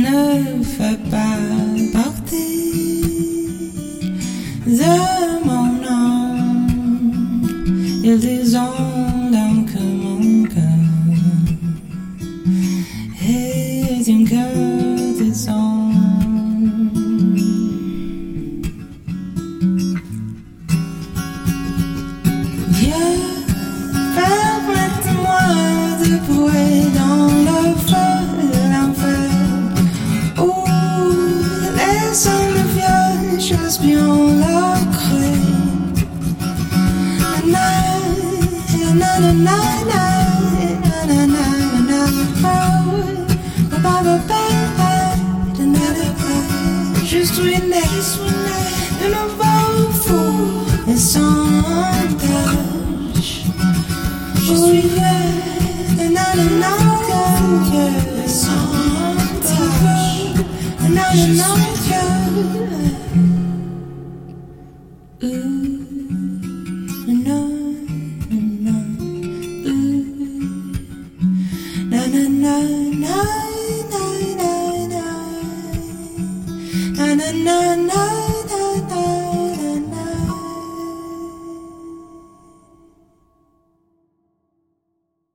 ne fais pas partie de mon nom. Il disons donc que mon cœur est une courtisane. Permette-moi de pouvoir Now you know it's you. na na